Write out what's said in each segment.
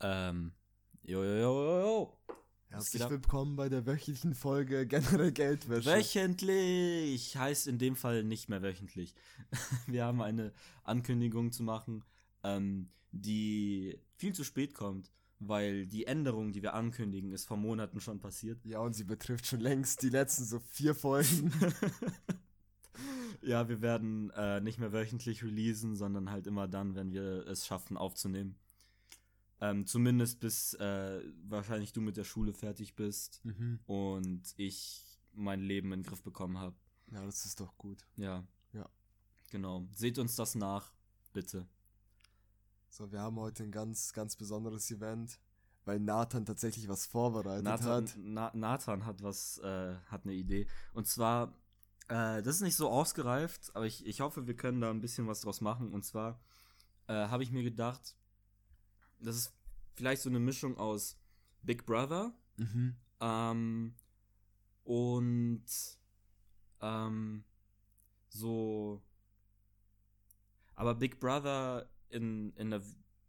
Ähm, jo, jo, jo, jo. Herzlich willkommen bei der wöchentlichen Folge Generell Geldwäsche. Wöchentlich heißt in dem Fall nicht mehr wöchentlich. Wir haben eine Ankündigung zu machen, ähm, die viel zu spät kommt, weil die Änderung, die wir ankündigen, ist vor Monaten schon passiert. Ja, und sie betrifft schon längst die letzten so vier Folgen. ja, wir werden äh, nicht mehr wöchentlich releasen, sondern halt immer dann, wenn wir es schaffen aufzunehmen. Ähm, zumindest bis äh, wahrscheinlich du mit der Schule fertig bist Mhm. und ich mein Leben in den Griff bekommen habe. Ja, das ist doch gut. Ja. Ja. Genau. Seht uns das nach, bitte. So, wir haben heute ein ganz, ganz besonderes Event, weil Nathan tatsächlich was vorbereitet Nathan, hat. Na, Nathan hat was, äh, hat eine Idee. Und zwar, äh, das ist nicht so ausgereift, aber ich, ich hoffe, wir können da ein bisschen was draus machen. Und zwar äh, habe ich mir gedacht, das ist vielleicht so eine Mischung aus Big Brother Mhm. ähm, und ähm, so. Aber Big Brother in, in der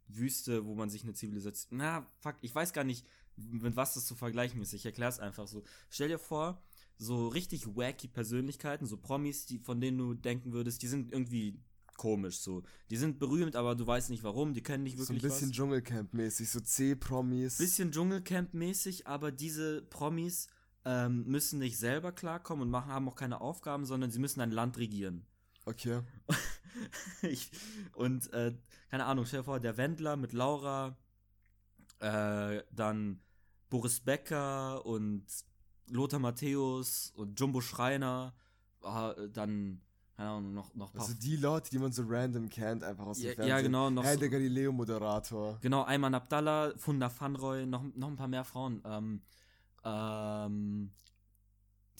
Wüste, wo man sich eine Zivilisation. Na, fuck, ich weiß gar nicht, mit was das zu vergleichen ist. Ich erkläre es einfach so. Stell dir vor, so richtig wacky Persönlichkeiten, so Promis, die, von denen du denken würdest, die sind irgendwie komisch so. Die sind berühmt, aber du weißt nicht warum, die können nicht So ein wirklich bisschen was. Dschungelcamp-mäßig, so C-Promis. Bisschen Dschungelcamp-mäßig, aber diese Promis ähm, müssen nicht selber klarkommen und machen, haben auch keine Aufgaben, sondern sie müssen ein Land regieren. Okay. ich, und äh, keine Ahnung, stell dir vor, der Wendler mit Laura, äh, dann Boris Becker und Lothar Matthäus und Jumbo Schreiner, äh, dann, keine Ahnung, noch, noch paar. Also die Leute, die man so random kennt, einfach aus dem ja, Fernsehen. ja, genau, noch Hey, so, der Galileo-Moderator. Genau, Ayman Abdallah, Funda Fanroy, noch, noch ein paar mehr Frauen. Ähm, ähm,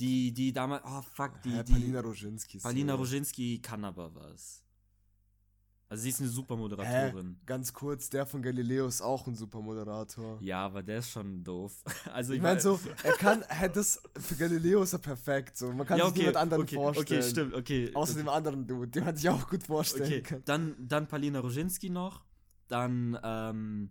die, die damals, oh fuck, die, die Palina Roginski. Palina so. Roginski kann aber was. Also sie ist eine super Moderatorin. Ganz kurz, der von Galileo ist auch ein super Moderator. Ja, aber der ist schon doof. Also Ich meine mein- so, er kann, hä, das, für Galileo ist er perfekt, so, man kann ja, sich okay, nicht mit anderen okay, vorstellen. Okay, stimmt, okay. Außer dem anderen Dude, den man sich auch gut vorstellen okay. kann. Dann, dann Palina Roginski noch. Dann, ähm,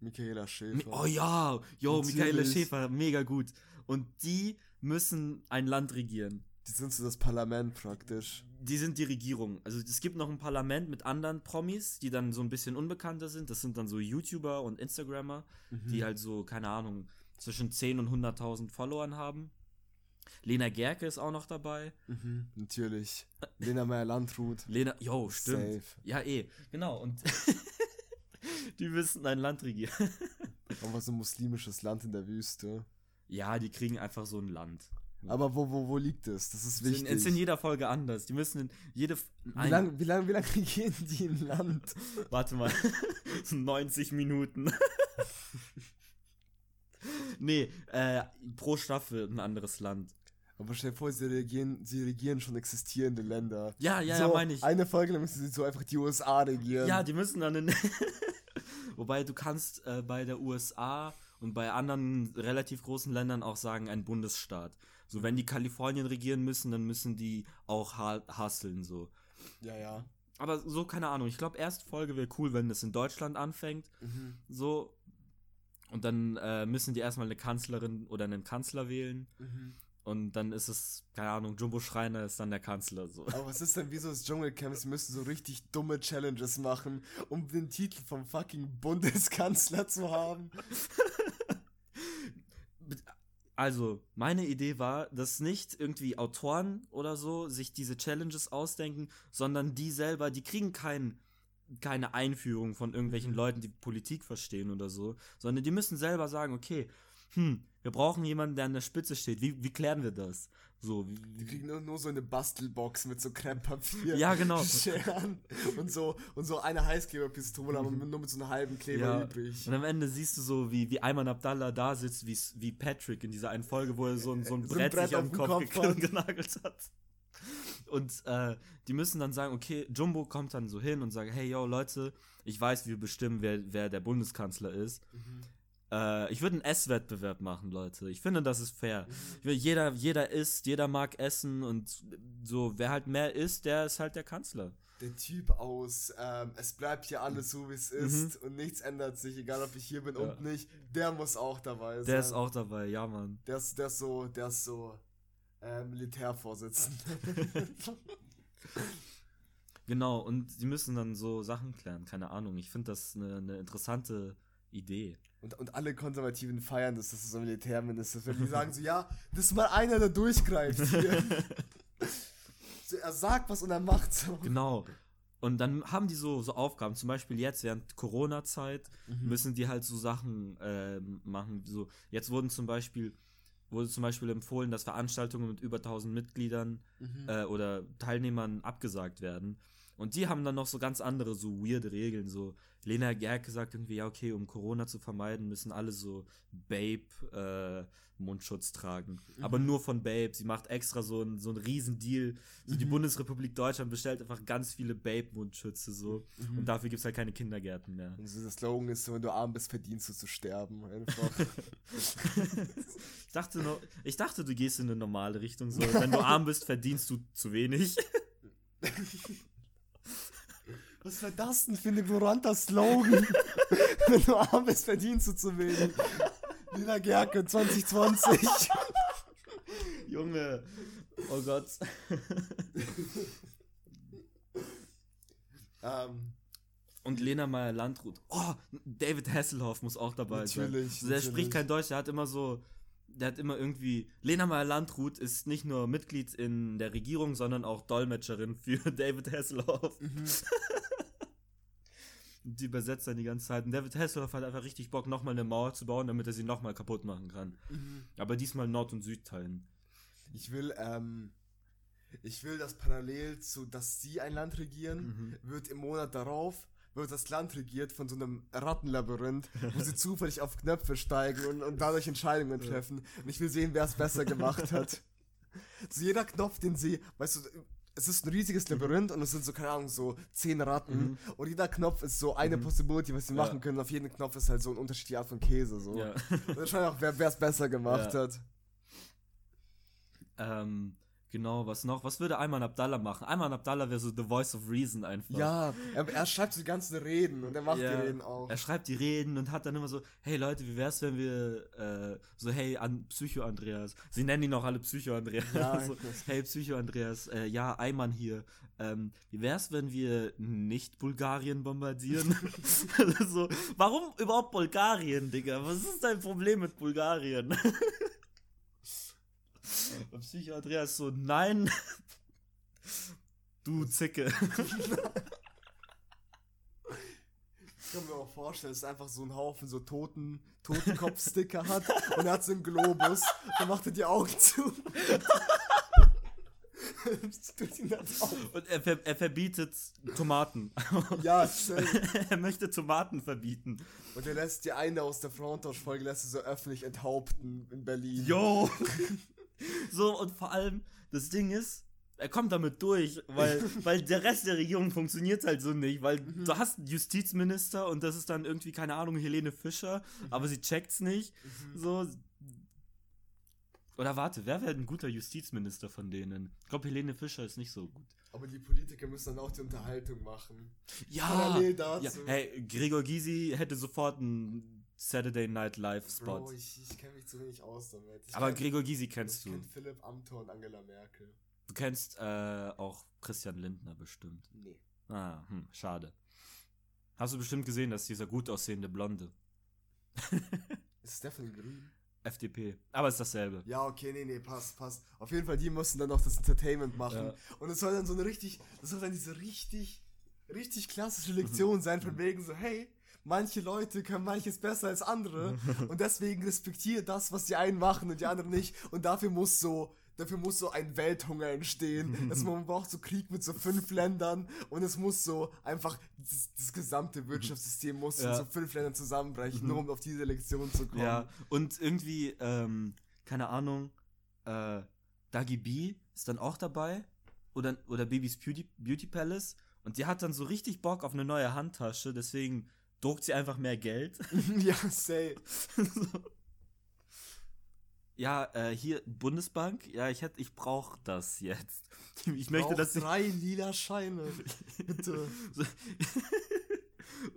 Michaela Mi- Schäfer. oh ja, yo, Natürlich. Michaela Schäfer, mega gut. Und die müssen ein Land regieren. Die sind so das Parlament praktisch. die sind die Regierung. Also es gibt noch ein Parlament mit anderen Promis, die dann so ein bisschen unbekannter sind. Das sind dann so YouTuber und Instagrammer, Mhm. die halt so, keine Ahnung, zwischen 10 und 100.000 Followern haben. Lena Gerke ist auch noch dabei. Mhm, natürlich. Lena Meyer-Landrut. Lena, yo, stimmt. Safe. Ja, eh, genau. Und die müssen ein Land regieren. Aber so ein muslimisches Land in der Wüste. Ja, die kriegen einfach so ein Land. Aber wo, wo, wo liegt es? Das ist wichtig. Es ist in jeder Folge anders. Die müssen in jede. wie lange wie lang, wie lang regieren die ein Land? Warte mal. 90 Minuten. nee, äh, pro Staffel ein anderes Land. Aber stell dir vor, sie regieren, sie regieren schon existierende Länder. Ja, ja, so, ja, meine ich. Eine Folge, dann müssen sie so einfach die USA regieren. Ja, die müssen dann in. Wobei du kannst äh, bei der USA und bei anderen relativ großen Ländern auch sagen, ein Bundesstaat. So, wenn die Kalifornien regieren müssen, dann müssen die auch ha hustlen, so. ja. ja. Aber so, keine Ahnung. Ich glaube, erste Folge wäre cool, wenn das in Deutschland anfängt. Mhm. So. Und dann äh, müssen die erstmal eine Kanzlerin oder einen Kanzler wählen. Mhm. Und dann ist es, keine Ahnung, Jumbo Schreiner ist dann der Kanzler. So. Aber was ist denn, wieso das Dschungelcamp? Sie müssen so richtig dumme Challenges machen, um den Titel vom fucking Bundeskanzler zu haben. Also, meine Idee war, dass nicht irgendwie Autoren oder so sich diese Challenges ausdenken, sondern die selber, die kriegen kein, keine Einführung von irgendwelchen Mhm. Leuten, die Politik verstehen oder so, sondern die müssen selber sagen, okay, hm, wir brauchen jemanden, der an der Spitze steht. Wie, wie klären wir das? So, Die kriegen nur, nur so eine Bastelbox mit so Kremppapier. Ja, genau. Scheren und so, und so eine Heißkleberpistole, aber nur mit so einem halben Kleber Ja. übrig. Und am Ende siehst du so, wie, wie Ayman Abdallah da sitzt, wie, wie Patrick in dieser einen Folge, wo er so, ein- so ein So ein Brett, Brett sich auf am Kopf, Kopf ge- hat. genagelt hat. Und äh, die müssen dann sagen, okay, Jumbo kommt dann so hin und sagt, hey, yo, Leute, ich weiß, wir bestimmen, wer, wer der Bundeskanzler ist. Mhm. Äh, ich würde einen Esswettbewerb machen, Leute. Ich finde, das ist fair. Will, jeder, jeder isst, jeder mag essen und so, wer halt mehr isst, der ist halt der Kanzler. Der Typ aus, ähm, es bleibt hier alles so, wie es ist und nichts ändert sich, egal ob ich hier bin Mhm. Ja. und nicht, der muss auch dabei sein. Der ist auch dabei, ja, Mann. Der ist, der ist so, der ist so, äh, Militärvorsitzender. Genau, und sie müssen dann so Sachen klären, keine Ahnung. Ich finde das eine, eine interessante Idee. Und, und alle Konservativen feiern das, dass es so ein Militärminister wird. Die sagen so, ja, das ist mal einer, der durchgreift hier. so, er sagt was und er macht so. Genau. Und dann haben die so, so Aufgaben, zum Beispiel jetzt während Corona-Zeit müssen die halt so Sachen ähm, machen. So, jetzt wurden zum Beispiel, wurde zum Beispiel empfohlen, dass Veranstaltungen mit über 1000 Mitgliedern äh, oder Teilnehmern abgesagt werden. Und die haben dann noch so ganz andere, so weirde Regeln. So, Lena Gerke sagt irgendwie, ja, okay, um Corona zu vermeiden, müssen alle so Babe-Mundschutz tragen. Aber nur von Babe. Sie macht extra so einen so einen riesen Deal. So, die Bundesrepublik Deutschland bestellt einfach ganz viele Babe-Mundschütze so. Und dafür gibt es halt keine Kindergärten mehr. Und so der Slogan ist so, wenn du arm bist, verdienst du zu sterben. Einfach. Ich dachte, noch, ich dachte, du gehst in eine normale Richtung. So, wenn du arm bist, verdienst du zu wenig. Was war das denn für ein ignoranter Slogan? wenn du arm bist, verdienst du zu wenig. Lena Gerke 2020. Junge. Oh Gott. ähm, Und Lena Meyer Landrut. Oh, David Hasselhoff muss auch dabei sein. Natürlich, Also der natürlich. spricht kein Deutsch, der hat immer so. Der hat immer irgendwie. Lena Meyer Landrut ist nicht nur Mitglied in der Regierung, sondern auch Dolmetscherin für David Hasselhoff. Mhm. Die übersetzt dann die ganze Zeit. Und David Hasselhoff hat einfach richtig Bock, nochmal eine Mauer zu bauen, damit er sie nochmal kaputt machen kann. Mhm. Aber diesmal Nord- und Süd teilen. ich will, ähm, ich will, dass parallel zu, dass sie ein Land regieren, wird im Monat darauf wird das Land regiert von so einem Rattenlabyrinth, wo sie zufällig auf Knöpfe steigen und, und dadurch Entscheidungen treffen. Und ich will sehen, wer es besser gemacht hat. So jeder Knopf, den sie, weißt du, es ist ein riesiges Labyrinth und es sind so, keine Ahnung, so zehn Ratten. Und jeder Knopf ist so eine Possibility, was sie Ja. machen können. Auf jedem Knopf ist halt so ein unterschiedliche Art von Käse. So. Ja. Und dann schauen wir auch, wer es besser gemacht Ja. hat. Ähm, genau, was noch? Was würde Ayman Abdallah machen? Ayman Abdallah wäre so The Voice of Reason einfach. Ja, er, er schreibt so die ganzen Reden und er macht Ja, die Reden auch. Er schreibt die Reden und hat dann immer so, hey Leute, wie wär's, wenn wir äh, so, hey, an Psycho Andreas. Sie nennen ihn auch alle Psycho Andreas. Ja, so, hey Psycho Andreas, äh, ja, Ayman hier. Ähm, wie wär's, wenn wir nicht Bulgarien bombardieren? so, warum überhaupt Bulgarien, Digga? Was ist dein Problem mit Bulgarien? Und Psycho Andreas so, nein. Du Zicke. Ich kann mir auch vorstellen, dass es einfach so ein Haufen so Toten, Totenkopf-Sticker hat und er hat so einen Globus. Dann macht er die Augen zu. Und er, ver er verbietet Tomaten. Ja, safe. er möchte Tomaten verbieten. und er lässt die eine aus der Fronttausch-Folge lässt er so öffentlich enthaupten in Berlin. Yo! so, und vor allem, das Ding ist, er kommt damit durch, weil, weil der Rest der Regierung funktioniert halt so nicht, weil du hast einen Justizminister und das ist dann irgendwie, keine Ahnung, Helene Fischer, aber sie checkt's nicht. So. Oder warte, wer wäre ein guter Justizminister von denen? Ich glaube, Helene Fischer ist nicht so gut. Aber die Politiker müssen dann auch die Unterhaltung machen. Ja! Parallel dazu. ja hey, Gregor Gysi hätte sofort einen Saturday Night Live Spot. Bro, ich, ich kenne mich zu wenig aus damit. Ich aber kenn- Gregor Gysi ich kennst du. kenn Philipp Amthor und Angela Merkel. Du kennst äh, auch Christian Lindner bestimmt. Nee. Ah, hm, schade. Hast du bestimmt gesehen, dass dieser gut aussehende Blonde Ist den Grünen? FDP. Aber ist dasselbe. Ja, okay, nee, nee, passt, passt. Auf jeden Fall, die mussten dann noch das Entertainment machen. Ja. Und es soll dann so eine richtig, das soll dann diese richtig, richtig klassische Lektion sein, von wegen so, hey, manche Leute können manches besser als andere und deswegen respektiere das, was die einen machen und die anderen nicht. Und dafür muss so, dafür muss so ein Welthunger entstehen. also man braucht so Krieg mit so fünf Ländern und es muss so einfach, das, das gesamte Wirtschaftssystem muss Ja. in so fünf Ländern zusammenbrechen, nur um auf diese Lektion zu kommen. Ja, und irgendwie, ähm, keine Ahnung, äh, Dagi B ist dann auch dabei. Oder, oder Babys Beauty, Beauty Palace. Und die hat dann so richtig Bock auf eine neue Handtasche. Deswegen druckt sie einfach mehr Geld. ja, say. ja, äh, hier Bundesbank, ja, ich hätte, ich brauche das jetzt. Ich möchte, Brauch dass sie, drei lila Scheine. Bitte.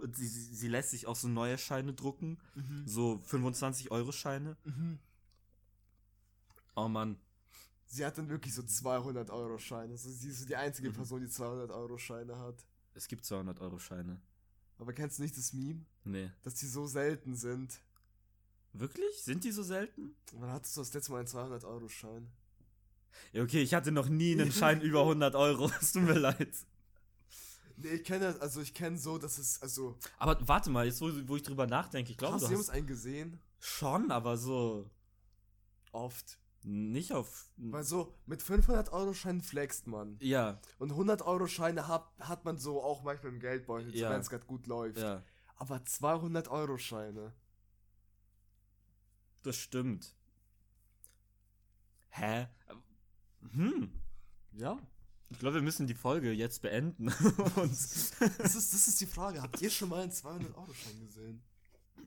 Und sie, sie, sie lässt sich auch so neue Scheine drucken, Mhm. so 25 Euro Scheine. Mhm. Oh Mann, Sie hat dann wirklich so 200 Euro Scheine. Also sie ist so die einzige Mhm. Person, die 200 Euro Scheine hat. es gibt 200 Euro Scheine. Aber kennst du nicht das Meme? Nee. Dass die so selten sind. Wirklich? Sind die so selten? Wann hattest du das letzte Mal einen 200 Euro Schein? Ja, okay, ich hatte noch nie einen Schein über 100 Euro. Es tut mir leid. Nee, ich kenne, also ich kenne so, dass es, also, Aber warte mal, jetzt wo, wo ich drüber nachdenke, ich glaube, hast du du jemals hast einen gesehen? schon, aber so Oft. Nicht auf. Weil so, mit 500 Euro Scheinen flext man. Ja, Und 100 Euro Scheine hat, hat man so auch manchmal im Geldbeutel, Ja. wenn es gerade gut läuft. ja, Aber 200 Euro Scheine. das stimmt. Hä? Hm. Ja. Ich glaube, wir müssen die Folge jetzt beenden. Das ist, das ist die Frage. Habt ihr schon mal einen 200 Euro Schein gesehen?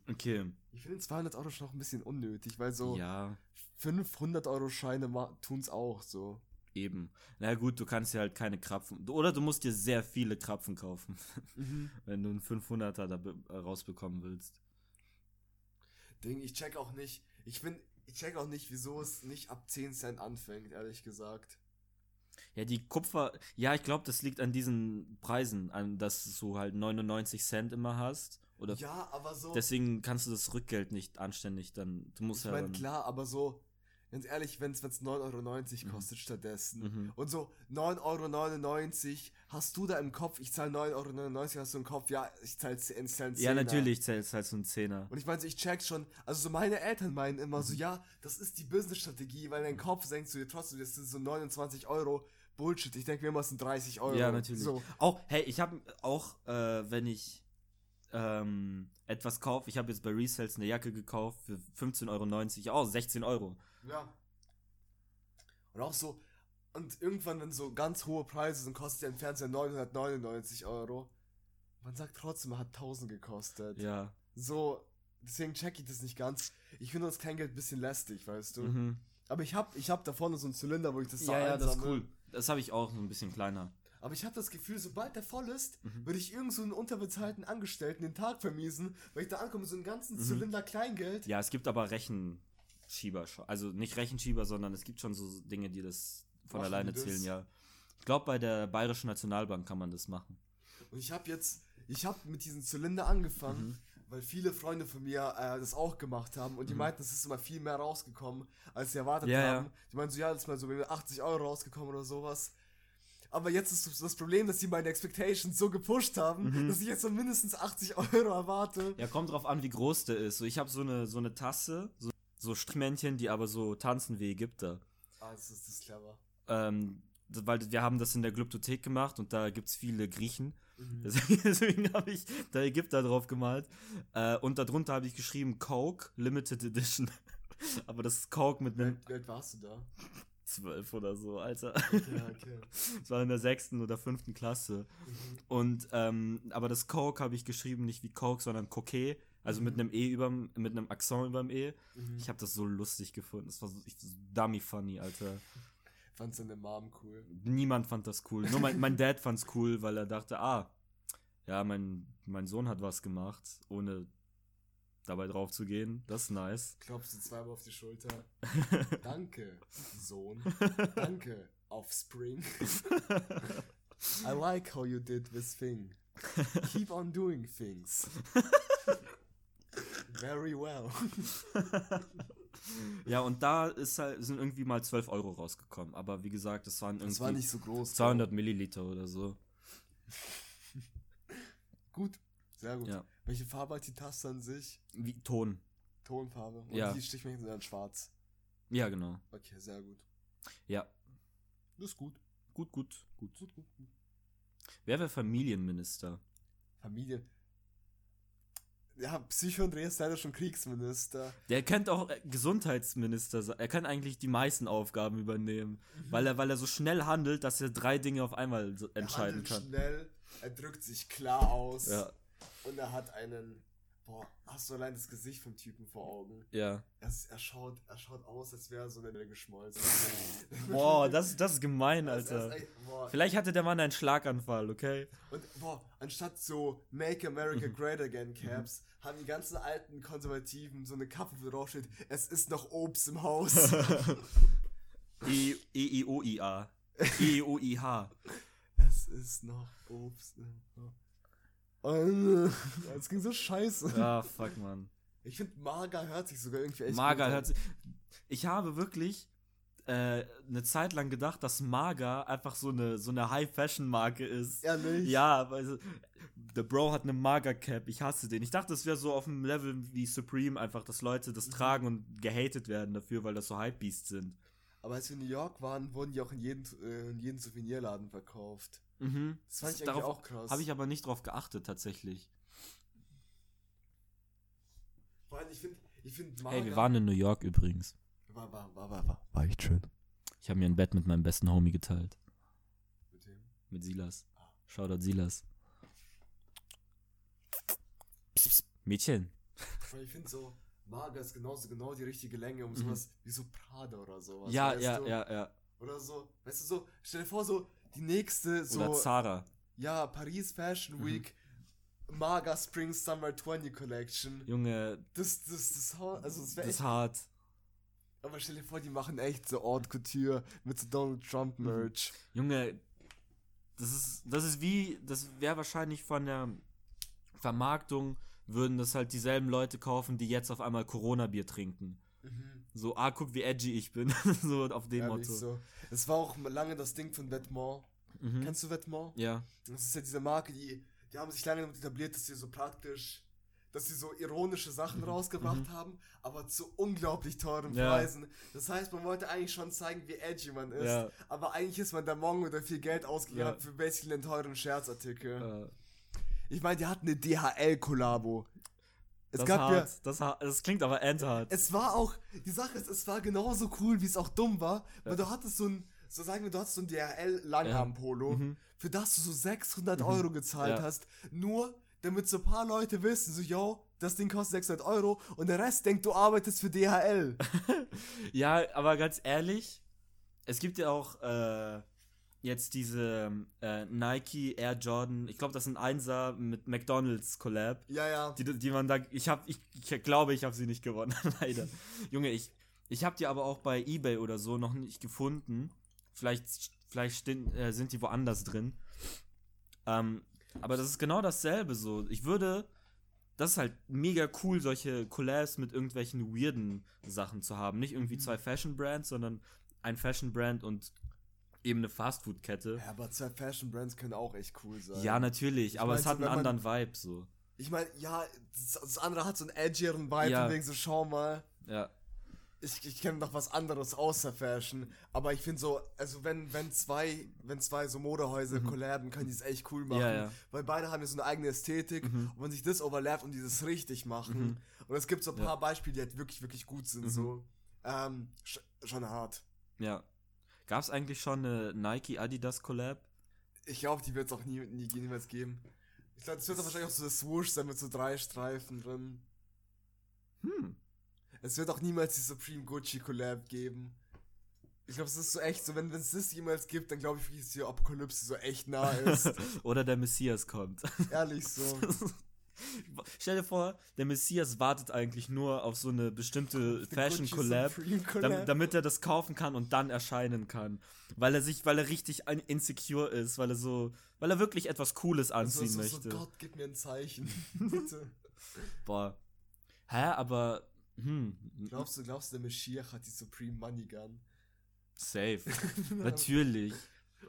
Okay. Ich finde den 200 Euro Schein auch ein bisschen unnötig, weil so Ja, 500 Euro Scheine tun es auch so. eben. Na gut, du kannst dir halt keine Krapfen. Oder du musst dir sehr viele Krapfen kaufen, wenn du einen 500er da äh, rausbekommen willst. Ding, ich check auch nicht. Ich bin, ich check auch nicht, wieso es nicht ab 10 Cent anfängt, ehrlich gesagt. Ja, die Kupfer. Ja, ich glaube, das liegt an diesen Preisen, an dass du halt 99 Cent immer hast. Oder Ja, aber so. deswegen kannst du das Rückgeld nicht anständig dann. Du musst ich ja. meine, klar, aber so, ganz ehrlich, wenn es 9,90 Euro kostet stattdessen. Mhm. Und so 9,99 Euro hast du da im Kopf, ich zahle 9,99 Euro, hast du im Kopf, ja, ich zahle 10 ich zahl einen Ja, Zehner. natürlich zählst halt so ein Zehner. Und ich meine, so, ich check schon, also so meine Eltern meinen immer Mhm. so, ja, das ist die Business-Strategie, weil dein Kopf denkst du dir trotzdem, das sind so 29 Euro. Bullshit, ich denke mir immer, es sind 30 Euro. Ja, natürlich. So. Auch, hey, ich habe auch, äh, wenn ich ähm, etwas kaufe, ich habe jetzt bei Resales eine Jacke gekauft für 15,90 Euro, oh, 16 Euro. Ja. Und auch so, und irgendwann, wenn so ganz hohe Preise sind, kostet der Fernseher 999 Euro. Man sagt trotzdem, er hat 1000 gekostet. Ja. So, deswegen check ich das nicht ganz. Ich finde das Kleingeld ein bisschen lästig, weißt du. Mhm. Aber ich hab, ich hab da vorne so einen Zylinder, wo ich das Ja, ja, das ist cool. Das habe ich auch so ein bisschen kleiner. Aber ich habe das Gefühl, sobald der voll ist, Mhm. würde ich irgend so einen unterbezahlten Angestellten den Tag vermiesen, weil ich da ankomme, so einen ganzen Mhm. Zylinder Kleingeld. Ja, es gibt aber Rechenschieber. schon. Also nicht Rechenschieber, sondern es gibt schon so Dinge, die das von Machen alleine das? zählen, ja. Ich glaube, bei der Bayerischen Nationalbank kann man das machen. Und ich habe jetzt, ich habe mit diesem Zylinder angefangen, Mhm. weil viele Freunde von mir äh, das auch gemacht haben und die meinten, es ist immer viel mehr rausgekommen, als sie erwartet Ja, haben. Die meinten so, ja, das ist mal so mit 80 Euro rausgekommen oder sowas. Aber jetzt ist das Problem, dass sie meine Expectations so gepusht haben, Mhm. dass ich jetzt so mindestens 80 Euro erwarte. Ja, kommt drauf an, wie groß der ist. So, ich habe so eine, so eine Tasse, so, so Strichmännchen, die aber so tanzen wie Ägypter. Ah, das ist, das ist clever. Ähm, weil wir haben das in der Glyptothek gemacht und da gibt es viele Griechen. Mhm. Deswegen, deswegen habe ich da Ägypter drauf gemalt. Äh, und darunter habe ich geschrieben Coke Limited Edition. Aber das ist Coke mit einem wie alt warst du da? 12 oder so, Alter. Ja, okay. Das war in der sechsten oder fünften Klasse. Mhm. Und, ähm, aber das Coke habe ich geschrieben nicht wie Coke, sondern Coquet. Also mit einem E überm, mit einem Akzent überm E. Mhm. Ich habe das so lustig gefunden. Das war so, ich, so dummy funny, Alter. Fand seine Mom cool. Niemand fand das cool. Nur mein, mein Dad fand's cool, weil er dachte, ah, ja, mein, mein Sohn hat was gemacht, ohne dabei drauf zu gehen. Das ist nice. Klopfst du zweimal auf die Schulter. Danke, Sohn. Danke, Offspring. I like how you did this thing. Keep on doing things. Very well. ja, und da ist halt, sind irgendwie mal 12 Euro rausgekommen. Aber wie gesagt, das waren Das irgendwie war nicht so groß. 200 Milliliter oder so. Gut, sehr gut. Ja. Welche Farbe hat die Taste an sich? Wie Ton. Tonfarbe. Und Ja. die Stichmännchen sind dann schwarz. Ja, genau. Okay, sehr gut. Ja, Das ist gut. gut, gut, gut. Gut, gut, gut. Wer wäre Familienminister? Familie. Ja, Psycho Andreas ist leider schon Kriegsminister. Der könnte auch äh, Gesundheitsminister sein. Er kann eigentlich die meisten Aufgaben übernehmen, Mhm. weil er, weil er so schnell handelt, dass er drei Dinge auf einmal Er entscheiden handelt kann. schnell, er drückt sich klar aus. Ja. Und er hat einen. Boah, hast du allein das Gesicht vom Typen vor Augen? Ja. Er, ist- er, schaut, er schaut aus, als wäre er so eine geschmolzen. Boah, das, das ist gemein, Alter. ist echt-. Vielleicht hatte der Mann einen Schlaganfall, okay? Und boah, anstatt so Make America Great Again Caps, haben die ganzen alten Konservativen so eine Kappe, wo drauf steht, es ist noch Obst im Haus. E-I-O-I-A. E-I-O-I-H. es ist noch Obst im Haus. Und, das ging so scheiße. Ja, fuck, Mann. Ich finde, Mager hört sich sogar irgendwie echt Mager hört sich. Ich habe wirklich äh, eine Zeit lang gedacht, dass Mager einfach so eine, so eine High-Fashion-Marke ist. Ehrlich? Ja, weil der Bro hat eine Mager-Cap. Ich hasse den. Ich dachte, das wäre so auf dem Level wie Supreme, einfach, dass Leute Mhm. das tragen und gehatet werden dafür, weil das so Hypebeasts sind. Aber als wir in New York waren, wurden die auch in jedem, äh, in jedem Souvenirladen verkauft. Mhm. Das fand ich eigentlich Darauf auch krass. Habe ich aber nicht drauf geachtet, tatsächlich. Vor allem, ich finde, ich find Mager... Hey, wir waren in New York übrigens. War, war, war, war, war, war echt schön. Ich habe mir ein Bett mit meinem besten Homie geteilt. Mit dem. Mit Silas. Shoutout Silas. Psst, psst. Mädchen. Weil ich finde so, Mager ist genauso genau die richtige Länge, um Mhm. sowas wie so Prada oder sowas. ja, ja, du? ja, ja. Oder so, weißt du, so, stell dir vor, so die nächste, so, Oder Zara. ja, Paris Fashion Mhm. Week, Maga Spring Summer 20 Collection. Junge, Das, das, das, also das wäre das hart. aber stell dir vor, die machen echt so Haute Couture mit so Donald Trump Mhm. Merch. Junge, das ist, das ist wie, das wäre wahrscheinlich von der Vermarktung, würden das halt dieselben Leute kaufen, die jetzt auf einmal Corona-Bier trinken. So, ah, guck, wie edgy ich bin. so auf dem Ehrlich Motto. so. Es war auch lange das Ding von Vetements. Mhm. Kennst du Vetements? Ja. Das ist ja diese Marke, die, die haben sich lange damit etabliert, dass sie so praktisch, dass sie so ironische Sachen rausgebracht haben, aber zu unglaublich teuren Mhm. Ja. Preisen. Das heißt, man wollte eigentlich schon zeigen, wie edgy man ist, Ja. aber eigentlich ist man der Mongo, der viel Geld ausgegeben Ja. für basically einen teuren Scherzartikel. Äh, Ich meine, die hatten eine DHL-Kollabo. Es das, gab ja, hart, das, hart, das klingt aber endhart. es war auch, die Sache ist, es war genauso cool, wie es auch dumm war, weil du hattest so ein, so sagen wir, du hattest so ein DHL-Langarm-Polo, Mhm. für das du so 600 Euro gezahlt Ja. hast, nur damit so ein paar Leute wissen, so, yo, das Ding kostet 600 Euro und der Rest denkt, du arbeitest für DHL. Ja, aber ganz ehrlich, es gibt ja auch äh, jetzt diese äh, Nike Air Jordan, ich glaube, das sind Einser mit McDonalds Collab, ja, ja. die, die man da, ich habe, ich, ich glaube, ich habe sie nicht gewonnen, leider. Junge, ich, ich habe die aber auch bei eBay oder so noch nicht gefunden. Vielleicht, vielleicht stehen, äh, sind die woanders drin. Ähm, aber das ist genau dasselbe so. Ich würde, das ist halt mega cool, solche Collabs mit irgendwelchen weirden Sachen zu haben. Nicht irgendwie zwei Fashion-Brands, sondern ein Fashion-Brand und eben eine Fastfood-Kette. Ja, aber zwei Fashion-Brands können auch echt cool sein. Ja, natürlich, Ich aber es so, hat einen wenn man- anderen Vibe so. Ich meine, ja, das, das andere hat so einen edgieren Vibe, Ja. wegen so, schau mal, Ja. ich, ich kenne noch was anderes außer Fashion, aber ich finde so, also wenn, wenn zwei, wenn zwei so Modehäuser collaben, können die es echt cool machen, Mhm. Ja, ja. weil beide haben ja so eine eigene Ästhetik Mhm. und wenn sich das overlappt und die das richtig machen, und es gibt so ein paar Beispiele, die halt wirklich, wirklich gut sind, Mhm. so, ähm, sch schon hart. Ja. Gab es eigentlich schon eine Nike-Adidas-Collab? Ich glaube, die wird es auch nie, nie, niemals geben. Ich glaube, es wird wahrscheinlich auch so das Swoosh sein mit so drei Streifen drin. Hm. Es wird auch niemals die Supreme Gucci Collab geben. Ich glaube, es ist so echt so, wenn es das jemals gibt, dann glaube ich wirklich, dass die Apokalypse so echt nah ist. Oder der Messias kommt. Ehrlich so. Stell dir vor, der Messias wartet eigentlich nur auf so eine bestimmte Fashion Collab, dam damit er das kaufen kann und dann erscheinen kann. Weil er sich, weil er richtig insecure ist, weil er so, weil er wirklich etwas Cooles so, anziehen so, so, möchte. Gott, gib mir ein Zeichen. Bitte. Boah. Hä, aber, hm, Glaubst du, glaubst du, der Mashiach hat die Supreme Money Gun? safe. Natürlich.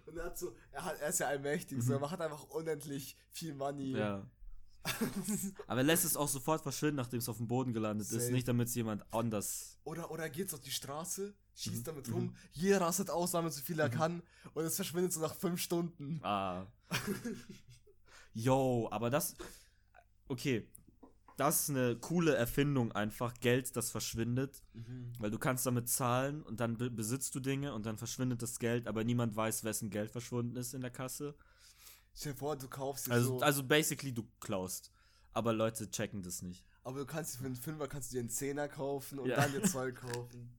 Und er hat so, er, hat, er ist ja allmächtig, so, er hat einfach unendlich viel Money. Mhm. Ja. Aber er lässt es auch sofort verschwinden, nachdem es auf dem Boden gelandet ist. Safe. Nicht, damit es jemand anders. Oder, oder er geht auf die Straße, schießt Mhm. damit rum, jeder rastet aus, sammelt so viel er kann und es verschwindet so nach fünf Stunden. Ah. Yo, aber das. Okay. Das ist eine coole Erfindung einfach. Geld, das verschwindet. Weil du kannst damit zahlen und dann be besitzt du Dinge und dann verschwindet das Geld, aber niemand weiß, wessen Geld verschwunden ist in der Kasse. Stell dir vor, du kaufst dir Also, so. also basically, du klaust. aber Leute checken das nicht. Aber du kannst für einen Fünfer kannst du dir einen Zehner kaufen und Ja. dann dir zwei kaufen.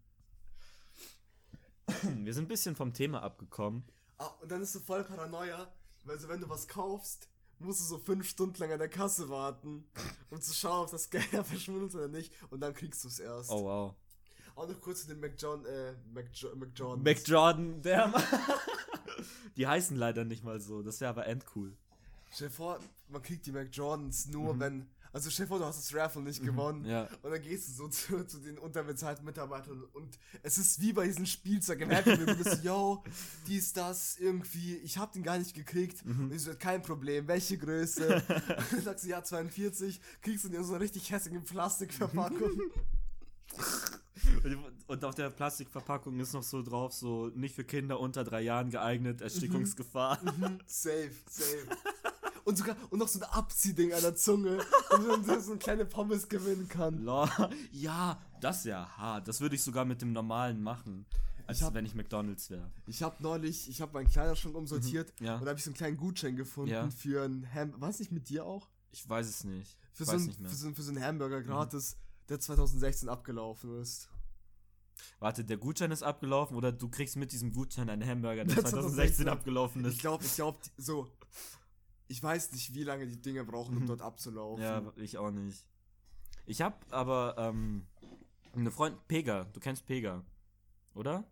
Wir sind ein bisschen vom Thema abgekommen. Ah, und dann ist du voll Paranoia, weil so wenn du was kaufst, musst du so fünf Stunden lang an der Kasse warten, um zu schauen, ob das Geld verschwindet oder nicht. Und dann kriegst du es erst. Oh wow. Auch noch kurz zu den McJohn, äh, McJo McJordans. McJordan, der Mann. Die heißen leider nicht mal so. Das wäre aber endcool. Stell dir vor, man kriegt die McJordans nur, wenn. Also stell dir vor, du hast das Raffle nicht gewonnen. ja. Und dann gehst du so zu, zu den unterbezahlten Mitarbeitern und es ist wie bei diesen Spielzeug im Happy Meal. Du bist yo, dies, das, irgendwie, ich hab den gar nicht gekriegt. Und ich so, kein Problem, welche Größe? und dann sagst du, ja, 42, kriegst du in so eine richtig hässliche Plastikverpackung. Und- Und auf der Plastikverpackung ist noch so drauf, so nicht für Kinder unter drei Jahren geeignet, Erstickungsgefahr. Mhm, safe, safe. Und sogar, und noch so ein Abziehding an der Zunge, damit man so eine kleine Pommes gewinnen kann. Ja, das ist ja hart. Das würde ich sogar mit dem normalen machen, als Ich hab- wenn ich McDonalds wäre. Ich habe neulich, ich habe meinen Kleiderschrank umsortiert Mhm, ja. und da habe ich so einen kleinen Gutschein gefunden Ja. für ein Ham. Was nicht mit dir auch? Ich weiß es nicht. Für, so, ein, nicht. Mhm. für, so, für so einen Hamburger gratis, der 2016 abgelaufen ist. Warte, der Gutschein ist abgelaufen oder du kriegst mit diesem Gutschein einen Hamburger, der Der 2016 2016 abgelaufen Ich ist. glaube, ich glaube, so. Ich weiß nicht, wie lange die Dinge brauchen, um Mhm. dort abzulaufen. Ja, ich auch nicht. Ich hab aber ähm, eine Freundin, Pega, du kennst Pega, oder?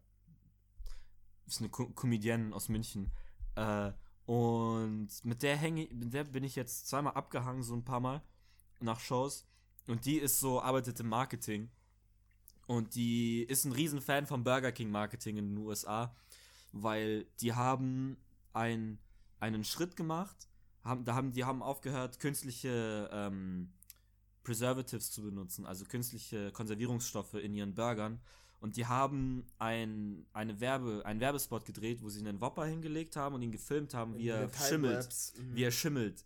Ist eine Ko Comedienne aus München. Äh, und mit der hänge mit der bin ich jetzt zweimal abgehangen, so ein paar Mal nach Shows. Und die ist so, arbeitet im Marketing. Und die ist ein Riesenfan vom Burger King Marketing in den USA, weil die haben ein, einen Schritt gemacht, haben, da haben, die haben aufgehört, künstliche ähm, Preservatives zu benutzen, also künstliche Konservierungsstoffe in ihren Burgern. Und die haben ein, eine Werbe, einen Werbespot gedreht, wo sie einen Whopper hingelegt haben und ihn gefilmt haben, wie er Time schimmelt. Lapse, mhm. Wie er schimmelt.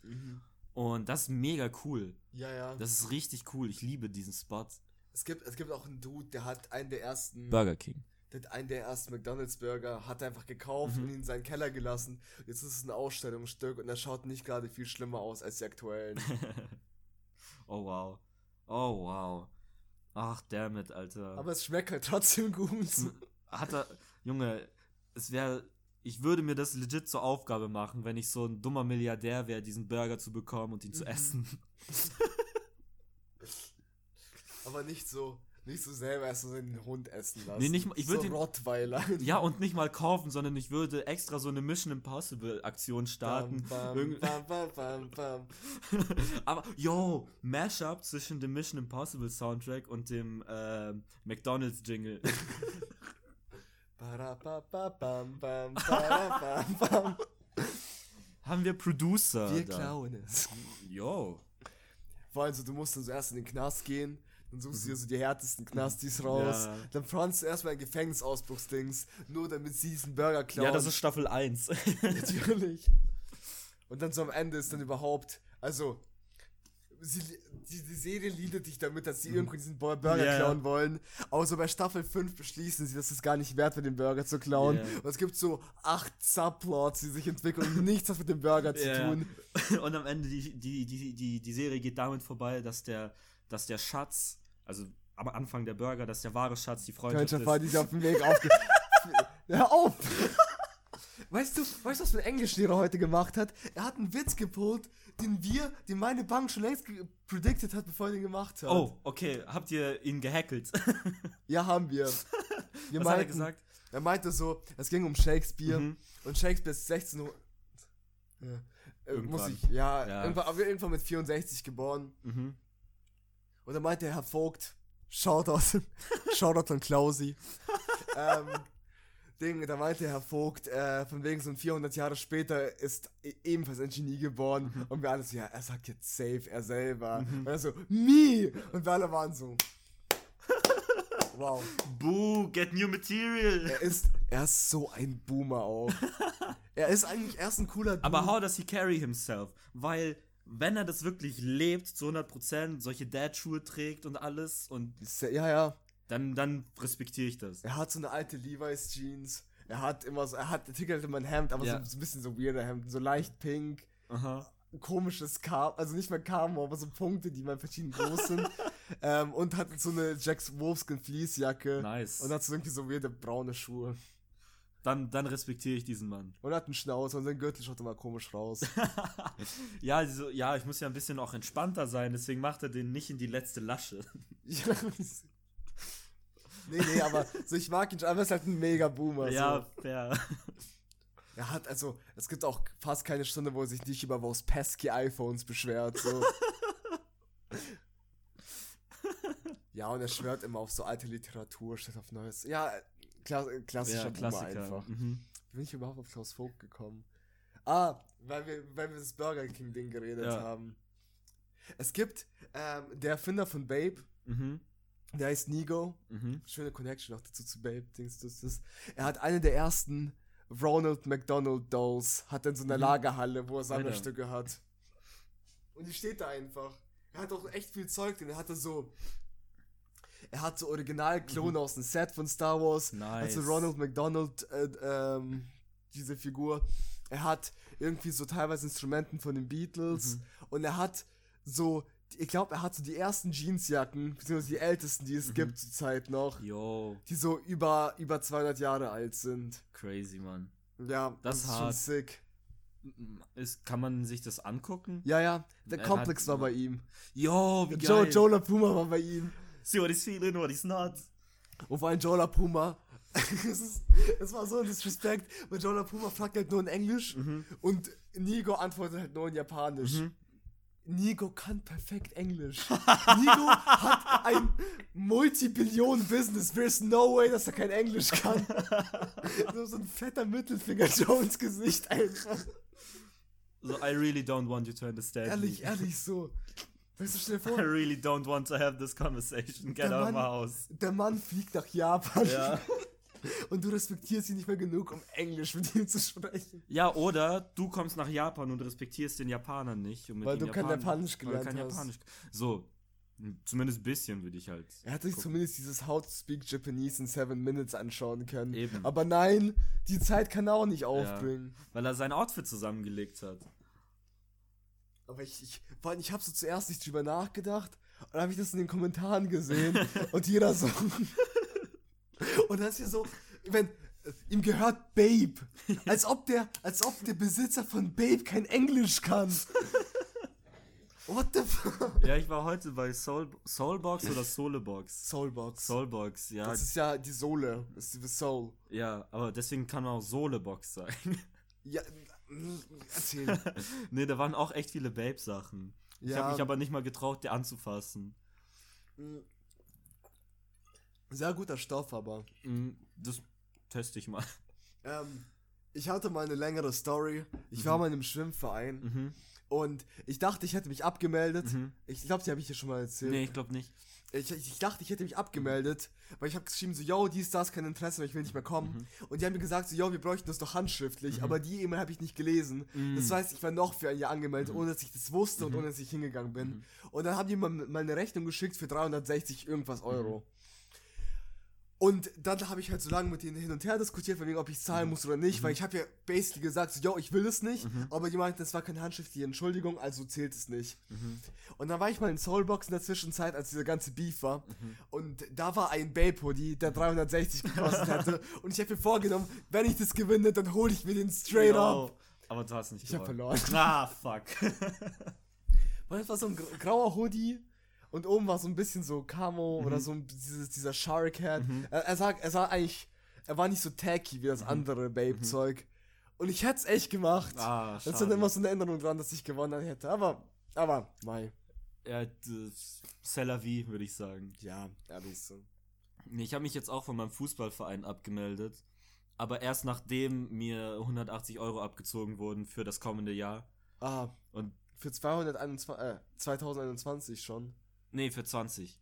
Und das ist mega cool. Ja, ja. Das ist richtig cool. Ich liebe diesen Spot. es, gibt, es gibt auch einen Dude, der hat einen der ersten. Burger King. Der hat einen der ersten McDonalds-Burger, hat er einfach gekauft Mhm. und ihn in seinen Keller gelassen. Jetzt ist es ein Ausstellungsstück und er schaut nicht gerade viel schlimmer aus als die aktuellen. oh wow. Oh wow. Ach, damit, Alter. Aber es schmeckt halt trotzdem gut. hat er, Junge, es wäre, ich würde mir das legit zur Aufgabe machen, wenn ich so ein dummer Milliardär wäre, diesen Burger zu bekommen und ihn zu Mhm. essen. Aber nicht so, nicht so selber erst so den Hund essen lassen. Nee, nicht mal- ich würd so ihn- Rottweiler. Ja, und nicht mal kaufen, sondern ich würde extra so eine Mission Impossible Aktion starten. Bam, bam, bam. Aber, yo, Mashup zwischen dem Mission Impossible Soundtrack und dem ähm, McDonalds Jingle. Barabababam, bam, barabam, bam. Haben wir Producer. Wir da. klauen es. Yo. Vor allem so, du musst dann so erst in den Knast gehen, dann suchst du dir so die härtesten Knastis raus, Ja. dann planst du erstmal ein Gefängnisausbruchsdings, nur damit sie diesen Burger klauen. Ja, das ist Staffel 1. Natürlich. Und dann so am Ende ist dann überhaupt, also, sie, die, die Serie liedert dich damit, dass sie irgendwo diesen Burger Mhm. Ja. klauen wollen. Aber so bei Staffel 5 beschließen sie, dass es gar nicht wert wäre, den Burger zu klauen. Ja. Und es gibt so acht Subplots, die sich entwickeln und nichts hat mit dem Burger zu Ja. tun. Und am Ende, die, die, die, die, die Serie geht damit vorbei, dass der, dass der Schatz, also am Anfang der Burger, dass der wahre Schatz die Freundschaft Freundschaft ist. war, die auf dem Weg aufge... Hör auf! Weißt du, weißt du, was mein Englischlehrer heute gemacht hat? Er hat einen Witz gepult, den wir, den meine Bank schon längst predicted hat, bevor er den gemacht hat. Oh, okay. Habt ihr ihn gehackelt? Ja, haben wir. wir Was hat er meinten- gesagt? Er meinte so, es ging um Shakespeare Mhm. und Shakespeare ist 16 Uhr. Ja. Äh, muss Irgendwann. ich, ja, Ja. Irgendwann, aber irgendwann mit 64 geboren. Mhm. Und dann meinte Herr Vogt, Shoutout, Shoutout an Klausi. ähm, Ding, da meinte Herr Vogt, äh, von wegen so ein 400 Jahre später ist e- ebenfalls ein Genie geboren. Mhm. Und wir alle so, ja, er sagt jetzt safe, er selber. Und er so, me! Und wir alle waren so, wow. Boo, get new material. Er ist, er ist so ein Boomer auch. er ist eigentlich erst ein cooler Dude. Aber how does he carry himself? Weil, wenn er das wirklich lebt, zu 100%, solche Dad-Schuhe trägt und alles, und Ja, ja. Dann, dann respektiere ich das. Er hat so eine alte Levi's Jeans. Er hat immer so, er hat, er trägt halt immer ein Hemd, aber Ja. so, so ein bisschen so weirder Hemd, so leicht pink. Aha. komisches Karma, also nicht mehr Karma, aber so Punkte, die mal verschieden groß sind. ähm, und hat so eine Jacks Wolfskin Fleecejacke. Nice. Und hat so irgendwie so weirde braune Schuhe. Dann, dann respektiere ich diesen Mann. Und hat einen Schnauzer und sein Gürtel schaut immer komisch raus. ja, so, ja, ich muss ja ein bisschen auch entspannter sein, deswegen macht er den nicht in die letzte Lasche. ja. Nee, nee, aber so, ich mag ihn schon, aber er ist halt ein mega Boomer. Ja, so. fair. Er hat, also, es gibt auch fast keine Stunde, wo er sich nicht über those pesky iPhones beschwert. So. ja, und er schwört immer auf so alte Literatur statt auf Neues. Ja, kla klassischer ja, Boomer einfach. Mhm. Wie bin ich überhaupt auf Klaus Vogt gekommen? Ah, weil wir, weil wir das Burger King-Ding geredet ja. haben. Es gibt ähm, der Erfinder von Babe, mhm. Der heißt Nigo. Mhm. Schöne Connection auch dazu zu Babe. Dings, das, das. Er hat eine der ersten Ronald McDonald Dolls, hat in so einer mhm. Lagerhalle, wo er Sammlerstücke hat. Und die steht da einfach. Er hat auch echt viel Zeug drin. Er hatte so er hat so Originalklone mhm. aus dem Set von Star Wars. Nice. Also Ronald McDonald, äh, ähm, diese Figur. Er hat irgendwie so teilweise Instrumenten von den Beatles. Mhm. Und er hat so, ich glaube, er hat so die ersten Jeansjacken, beziehungsweise die ältesten, die es mhm. gibt zurzeit noch. Yo. Die so über, über 200 Jahre alt sind. Crazy, Mann. Ja, das, das ist schon sick. Ist, kann man sich das angucken? Ja, ja, der Komplex war bei ihm. Jo, wie geil. Joe, Joe LaPuma war bei ihm. See what he's feeling, what he's not. Und vor allem Jola Puma. es, es war so ein Disrespect, weil Jola Puma fragt halt nur in Englisch mhm. und Nigo antwortet halt nur in Japanisch. Mhm. Nigo kann perfekt Englisch. Nigo hat ein Multibillion-Business. There's no way, dass er kein Englisch kann. so, ein fetter Mittelfinger Jones Gesicht einfach. So, I really don't want you to understand. Ehrlich, me. ehrlich, so. Weißt du, stell dir vor. I really don't want to have this conversation. Get out of my house. Der Mann fliegt nach Japan. Ja. Und du respektierst ihn nicht mehr genug, um Englisch mit ihm zu sprechen. Ja, oder du kommst nach Japan und respektierst den Japaner nicht. Um weil du kein Japanisch gelernt kein hast. Japanisch. So, zumindest ein bisschen würde ich halt. Er hätte sich zumindest dieses How to Speak Japanese in Seven Minutes anschauen können. Eben. Aber nein, die Zeit kann er auch nicht aufbringen. Ja, weil er sein Outfit zusammengelegt hat. Aber ich, ich, vor allem, ich habe so zuerst nicht drüber nachgedacht und dann habe ich das in den Kommentaren gesehen und jeder so. Und ist hier so, wenn ihm gehört Babe, als ob der, als ob der Besitzer von Babe kein Englisch kann. What the fuck? Ja, ich war heute bei Soul, Soulbox oder Soulebox? Soulbox. Soulbox, ja. Das ist ja die Sohle, das ist die Soul. Ja, aber deswegen kann man auch Soulebox sein. Ja, Erzähl. nee, da waren auch echt viele Babe-Sachen. Ja. Ich habe mich aber nicht mal getraut, die anzufassen. Sehr guter Stoff, aber. Mm, das teste ich mal. Ähm, ich hatte mal eine längere Story. Ich mhm. war mal in einem Schwimmverein. Mhm. Und ich dachte, ich hätte mich abgemeldet. Mhm. Ich glaube, die habe ich dir schon mal erzählt. Nee, ich glaube nicht. Ich, ich, dachte, ich hätte mich abgemeldet, weil ich habe geschrieben so, yo, dies, das, kein Interesse, ich will nicht mehr kommen. Mhm. Und die haben mir gesagt so, yo, wir bräuchten das doch handschriftlich, mhm. aber die E-Mail habe ich nicht gelesen. Mhm. Das heißt, ich war noch für ein Jahr angemeldet, mhm. ohne dass ich das wusste und mhm. ohne dass ich hingegangen bin. Mhm. Und dann haben die mir mal eine Rechnung geschickt für 360 irgendwas Euro. Und dann habe ich halt so lange mit denen hin und her diskutiert, von wegen, ob ich zahlen mhm. muss oder nicht, mhm. weil ich habe ja basically gesagt, so, yo, ich will es nicht, mhm. aber die meinten, das war keine handschriftliche Entschuldigung, also zählt es nicht. Mhm. Und dann war ich mal in Soulbox in der Zwischenzeit, als dieser ganze Beef war, mhm. und da war ein Babe-Hoodie, der 360 gekostet hätte, und ich habe mir vorgenommen, wenn ich das gewinne, dann hole ich mir den straight no. up. Aber du hast nicht Ich habe verloren. Ah, fuck. Weil es war so ein grauer Hoodie, und oben war so ein bisschen so Camo mhm. oder so ein, dieses, dieser Shark Hat. Mhm. Er, er, sah, er sah eigentlich, er war nicht so tacky wie das mhm. andere Babe-Zeug. Mhm. Und ich hätte es echt gemacht. Ah, das ist dann immer so eine Erinnerung dran, dass ich gewonnen hätte. Aber, aber. Ja, c'est la vie, würde ich sagen. Ja, ehrlich so. Ich habe mich jetzt auch von meinem Fußballverein abgemeldet. Aber erst nachdem mir 180 Euro abgezogen wurden für das kommende Jahr. Ah, und für 221, äh, 2021 schon. Nee, für 20.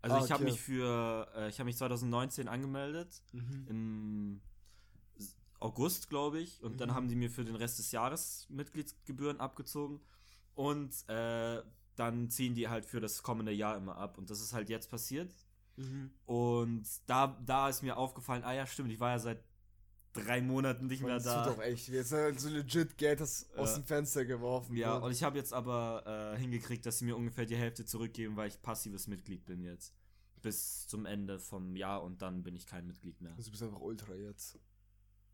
Also ah, ich habe mich für, äh, ich habe mich 2019 angemeldet, mhm. im August, glaube ich, und mhm. dann haben die mir für den Rest des Jahres Mitgliedsgebühren abgezogen und äh, dann ziehen die halt für das kommende Jahr immer ab und das ist halt jetzt passiert. Mhm. Und da, da ist mir aufgefallen, ah ja, stimmt, ich war ja seit drei Monaten nicht mehr das da. tut doch echt weh. Jetzt ist so legit Geld das aus dem Fenster geworfen. Ja, wird. und ich habe jetzt aber äh, hingekriegt, dass sie mir ungefähr die Hälfte zurückgeben, weil ich passives Mitglied bin jetzt. Bis zum Ende vom Jahr und dann bin ich kein Mitglied mehr. Also du bist einfach Ultra jetzt.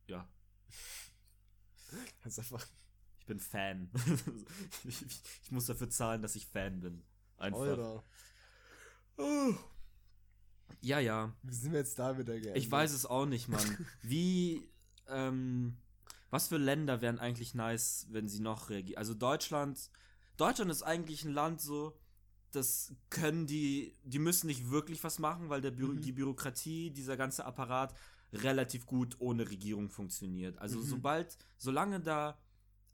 Ja, Das ist einfach. ich bin Fan. ich, ich, muss dafür zahlen, dass ich Fan bin. Einfach. Eurer. Ja, ja. Wie sind wir jetzt da wieder geendet? Ich weiß es auch nicht, Mann. Wie, ähm, was für Länder wären eigentlich nice, wenn sie noch reagieren? Also Deutschland, Deutschland ist eigentlich ein Land so, das können die, die müssen nicht wirklich was machen, weil der Bü Mhm. die Bürokratie, dieser ganze Apparat relativ gut ohne Regierung funktioniert. Also Mhm. sobald, solange da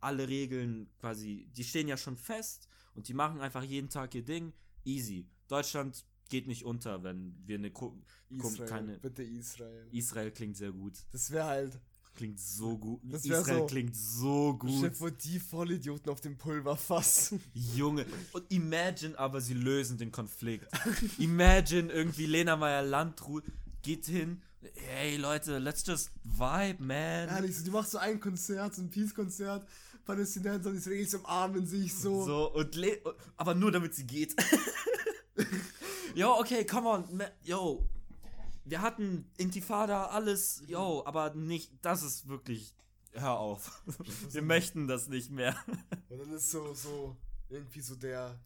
alle Regeln quasi, die stehen ja schon fest und die machen einfach jeden Tag ihr Ding, easy. Deutschland geht nicht unter, wenn wir eine Ko Israel. keine- Bitte Israel. Israel klingt sehr gut. Das wäre halt. Klingt so gut. Das Israel so- klingt so gut. Chef, wo die Vollidioten auf dem Pulverfass. Junge. Und imagine aber, sie lösen den Konflikt. imagine irgendwie Lena Meyer Landrut geht hin. Hey Leute, let's just vibe, man. Ehrlich, so, du machst so ein Konzert, so ein Peace-Konzert. Palästinenser und Israelis umarmen sich so. So, und Le aber nur damit sie geht. yo, okay, come on. Yo. Wir hatten Intifada, alles, yo, aber nicht, das ist wirklich, hör auf. Wir möchten das nicht mehr. Und dann ist so, so, irgendwie so der,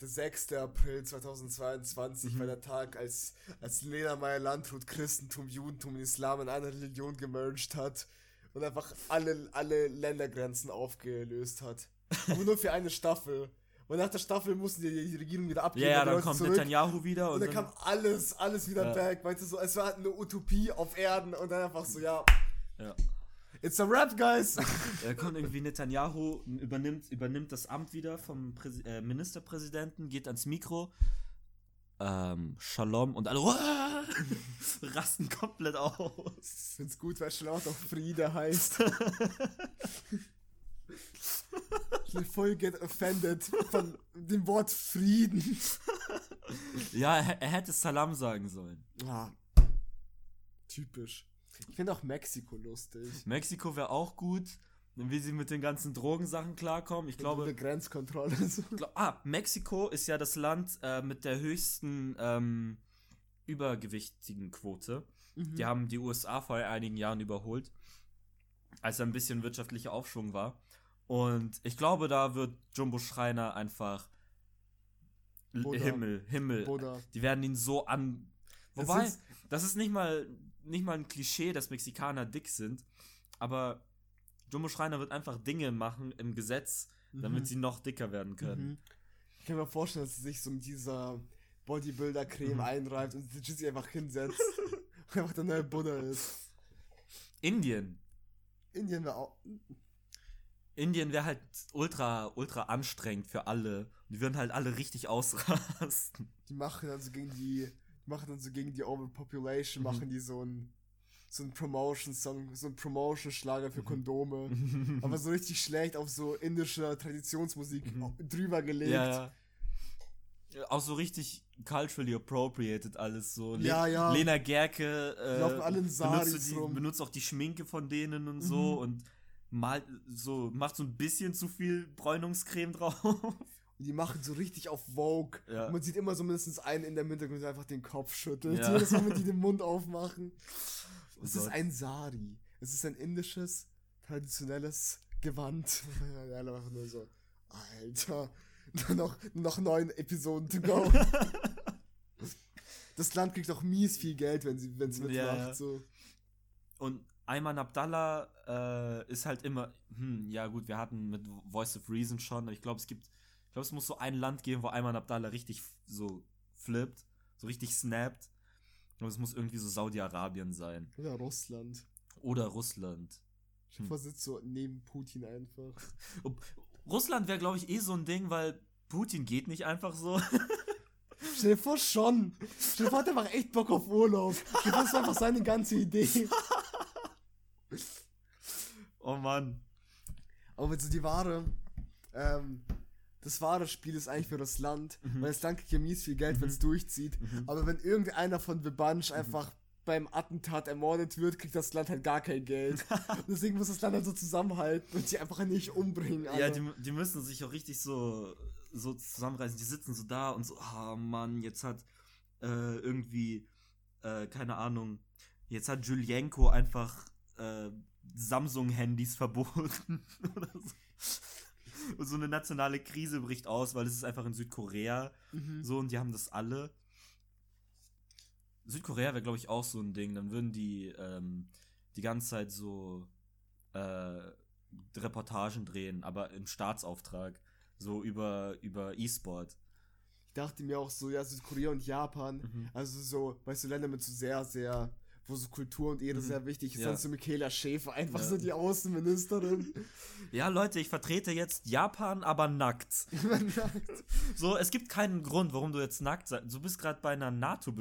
der 6. April 2022 Mhm. war der Tag, als, als Lena Meyer Landrut Christentum, Judentum und Islam in eine Religion gemerged hat und einfach alle, alle Ländergrenzen aufgelöst hat. Aber nur für eine Staffel. Und nach der Staffel mussten die, die Regierung wieder Ja, abgeben. ja, die dann kommt zurück. Netanyahu wieder Und und dann kam alles, alles wieder Ja. back. Weißt du, so, es war halt eine Utopie auf Erden und dann einfach so, ja, ja. it's a rap, guys. Da kommt irgendwie Netanyahu, übernimmt, übernimmt das Amt wieder vom Präsi äh, Ministerpräsidenten, geht ans Mikro. Ähm, Shalom und alle "Uah!" rasten komplett aus. Ich find's gut, weil schon auch Friede heißt. bin voll get offended von dem Wort Frieden. Ja, er, er hätte Salam sagen sollen. Ah, typisch. Ich finde auch Mexiko lustig. Mexiko wäre auch gut, wie sie mit den ganzen Drogensachen klarkommen. Ich Eine glaube, Grenzkontrolle. So. glaub, ah, Mexiko ist ja das Land äh, mit der höchsten ähm, übergewichtigen Quote. Mhm. Die haben die USA vor einigen Jahren überholt, als ein bisschen wirtschaftlicher Aufschwung war. Und ich glaube, da wird Jumbo Schreiner einfach Buddha. Himmel, Himmel. Buddha. Die werden ihn so an. Das Wobei, ist- das ist nicht mal, nicht mal ein Klischee, dass Mexikaner dick sind, aber Jumbo Schreiner wird einfach Dinge machen im Gesetz, damit Mhm. sie noch dicker werden können. Mhm. Ich kann mir vorstellen, dass sie sich so mit dieser Bodybuilder-Creme Mhm. einreibt und sich einfach hinsetzt. und einfach der neue Buddha ist. Indien. Indien wäre auch. Indien wäre halt ultra, ultra anstrengend für alle. Die würden halt alle richtig ausrasten. Die machen dann so gegen die, die machen dann so gegen die Overpopulation, Mhm. machen die so ein so ein Promotion-Song, so ein Promotion-Schlager Mhm. für Kondome. aber so richtig schlecht auf so indischer Traditionsmusik Mhm. drüber gelegt. ja, ja. Auch so richtig culturally appropriated alles so. Le Ja, ja. Lena Gerke äh, Laufen alle in benutzt, Saris die, benutzt auch die Schminke von denen und so Mhm. und malt so, macht so ein bisschen zu viel Bräunungscreme drauf. Und die machen so richtig auf Vogue. Ja. Und man sieht immer so mindestens einen in der Mitte, der einfach den Kopf schüttelt. Ja. Jedes Mal, wenn die den Mund aufmachen. Oh Es ist Gott. ein Sari. Es ist ein indisches, traditionelles Gewand. Alle machen nur so, Alter, nur noch, noch neun Episoden to go. das Land kriegt auch mies viel Geld, wenn sie wenn es mitmacht. Ja, ja. So. Und Ayman Abdallah äh, ist halt immer, hm, ja gut, wir hatten mit Voice of Reason schon, aber ich glaube, es gibt, ich glaube, es muss so ein Land geben, wo Ayman Abdallah richtig so flippt, so richtig snappt. Ich glaube, es muss irgendwie so Saudi-Arabien sein. Oder Russland. Oder Russland. Ich hm. sitzt so neben Putin einfach. Russland wäre, glaube ich, eh so ein Ding, weil Putin geht nicht einfach so. Stell dir vor, schon. Stell dir vor, der macht echt Bock auf Urlaub. Das war einfach seine ganze Idee. oh Mann. Aber wenn so die wahre, ähm, das wahre Spiel ist eigentlich für das Land, Mhm. weil das Land kriegt ja mies viel Geld, wenn es durchzieht. Mhm. Aber wenn irgendeiner von The Bunch einfach beim Attentat ermordet wird, kriegt das Land halt gar kein Geld. Deswegen muss das Land halt so zusammenhalten und die einfach nicht umbringen. Alle. Ja, die, die müssen sich auch richtig so, so zusammenreißen. Die sitzen so da und so, ah oh Mann, jetzt hat äh, irgendwie, äh, keine Ahnung, jetzt hat Julienko einfach äh, Samsung-Handys verboten oder so. Und so eine nationale Krise bricht aus, weil es ist einfach in Südkorea mhm. so und die haben das alle. Südkorea wäre, glaube ich, auch so ein Ding. Dann würden die ähm, die ganze Zeit so äh, Reportagen drehen, aber im Staatsauftrag. So über, über E-Sport. Ich dachte mir auch so, ja, Südkorea und Japan, mhm. also so, weißt du, Länder mit so sehr, sehr wo so Kultur und Ehre mhm. sehr wichtig ist, ja. dann so Michaela Schäfer, einfach ja. so die Außenministerin. Ja, Leute, ich vertrete jetzt Japan, aber nackt. nackt. So, es gibt keinen Grund, warum du jetzt nackt sein. Du bist gerade bei einer NATO.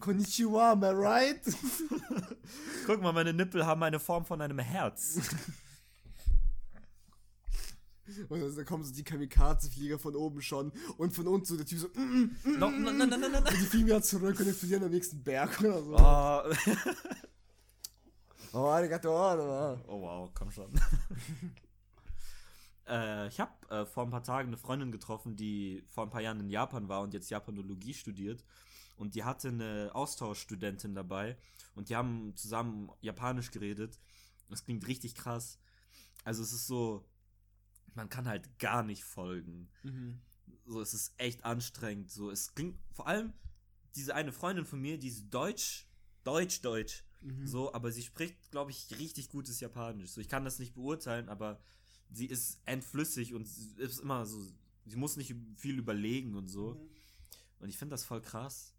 Konnichiwa, am I right? Guck mal, meine Nippel haben eine Form von einem Herz. Und dann kommen so die Kamikaze-Flieger von oben schon und von unten so der Typ so mm, mm, mm, no, no, no, no, no, no. und die fliegen wieder zurück und explodieren am nächsten Berg oder so. Oh, oh arigato. Oh wow, komm schon. äh, ich habe äh, vor ein paar Tagen eine Freundin getroffen, die vor ein paar Jahren in Japan war und jetzt Japanologie studiert. Und die hatte eine Austauschstudentin dabei und die haben zusammen Japanisch geredet. Das klingt richtig krass. Also es ist so, man kann halt gar nicht folgen. Mhm. So, es ist echt anstrengend. So, es klingt vor allem diese eine Freundin von mir, die ist Deutsch, Deutsch, Deutsch. Mhm. So, aber sie spricht, glaube ich, richtig gutes Japanisch. So, ich kann das nicht beurteilen, aber sie ist entflüssig und ist immer so, sie muss nicht viel überlegen und so. Mhm. Und ich finde das voll krass.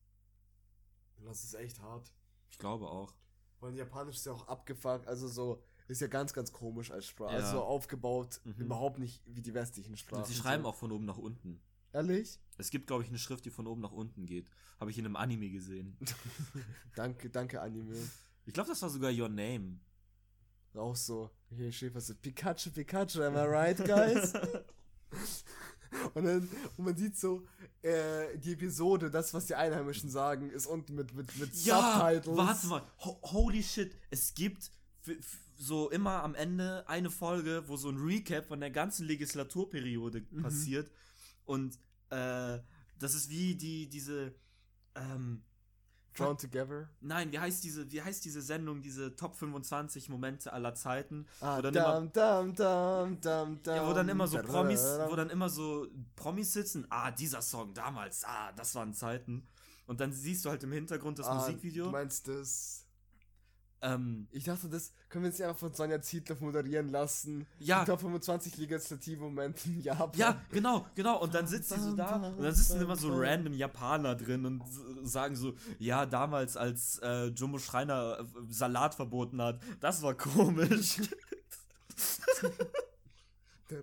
Das ist echt hart. Ich glaube auch. Weil Japanisch ist ja auch abgefuckt, also so, ist ja ganz, ganz komisch als Sprache. Ja. Also aufgebaut, mhm. überhaupt nicht wie die westlichen Sprachen. Und sie schreiben so. auch von oben nach unten. Ehrlich? Es gibt, glaube ich, eine Schrift, die von oben nach unten geht. Habe ich in einem Anime gesehen. danke, danke, Anime. Ich glaube, das war sogar Your Name. Auch so. Hier Schäfer so, Pikachu, Pikachu, am I right, guys? und dann, und man sieht so, äh, die Episode, das, was die Einheimischen sagen, ist unten mit, mit, mit ja, Subtitles. Warte mal, Ho holy shit, es gibt so immer am Ende eine Folge, wo so ein Recap von der ganzen Legislaturperiode mhm. passiert. Und äh, das ist wie die, diese ähm, Drawn Together? Nein, wie heißt diese, wie heißt diese Sendung, diese Top 25 Momente aller Zeiten? Ah, wo dann dum, immer, dum, dum, dum, ja, wo dann immer so Promis, wo dann immer so Promis sitzen, ah, dieser Song damals, ah, das waren Zeiten. Und dann siehst du halt im Hintergrund das ah, Musikvideo. Du meinst das ähm, ich dachte, das können wir uns ja einfach von Sonja Zietloff moderieren lassen. Ja. Ich glaube, 25 Legislativmomente in Japan. Ja, genau, genau. Und dann sitzt sie so da und dann sitzen immer so random Japaner drin und sagen so, ja, damals, als äh, Jumbo Schreiner äh, Salat verboten hat, das war komisch.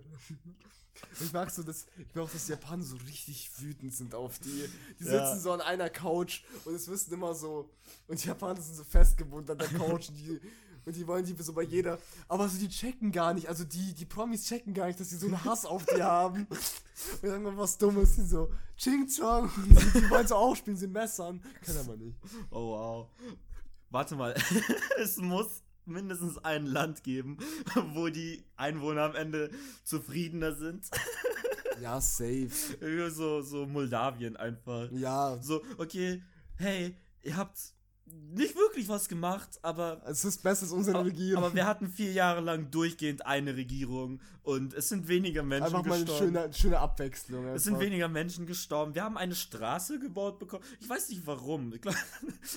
Ich mag so, dass, ich mag auch, dass Japaner so richtig wütend sind auf die. Die sitzen ja. so an einer Couch und es wissen immer so, und die Japaner sind so festgebunden an der Couch und die, und die wollen die so bei jeder, aber so die checken gar nicht, also die, die Promis checken gar nicht, dass sie so einen Hass auf die haben. Und irgendwann was Dummes, die so, Ching Chong, die, die wollen so auch spielen, sie messern. Kann aber nicht. Oh wow. Warte mal, es muss mindestens ein Land geben, wo die Einwohner am Ende zufriedener sind. Ja, safe. So, so Moldawien einfach. Ja. So, okay, hey, ihr habt nicht wirklich was gemacht, aber. Es ist besser als unsere Regierung. Aber wir hatten vier Jahre lang durchgehend eine Regierung und es sind weniger Menschen einfach gestorben. Einfach mal eine schöne, schöne Abwechslung. Einfach. Es sind weniger Menschen gestorben. Wir haben eine Straße gebaut bekommen. Ich weiß nicht warum. Ich glaube,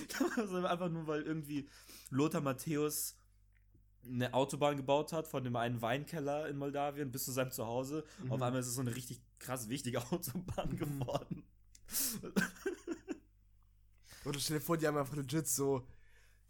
glaub, einfach nur, weil irgendwie Lothar Matthäus eine Autobahn gebaut hat von dem einen Weinkeller in Moldawien bis zu seinem Zuhause. Mhm. Auf einmal ist es so eine richtig krass wichtige Autobahn mhm. geworden. Oder stell dir vor, die haben einfach legit so,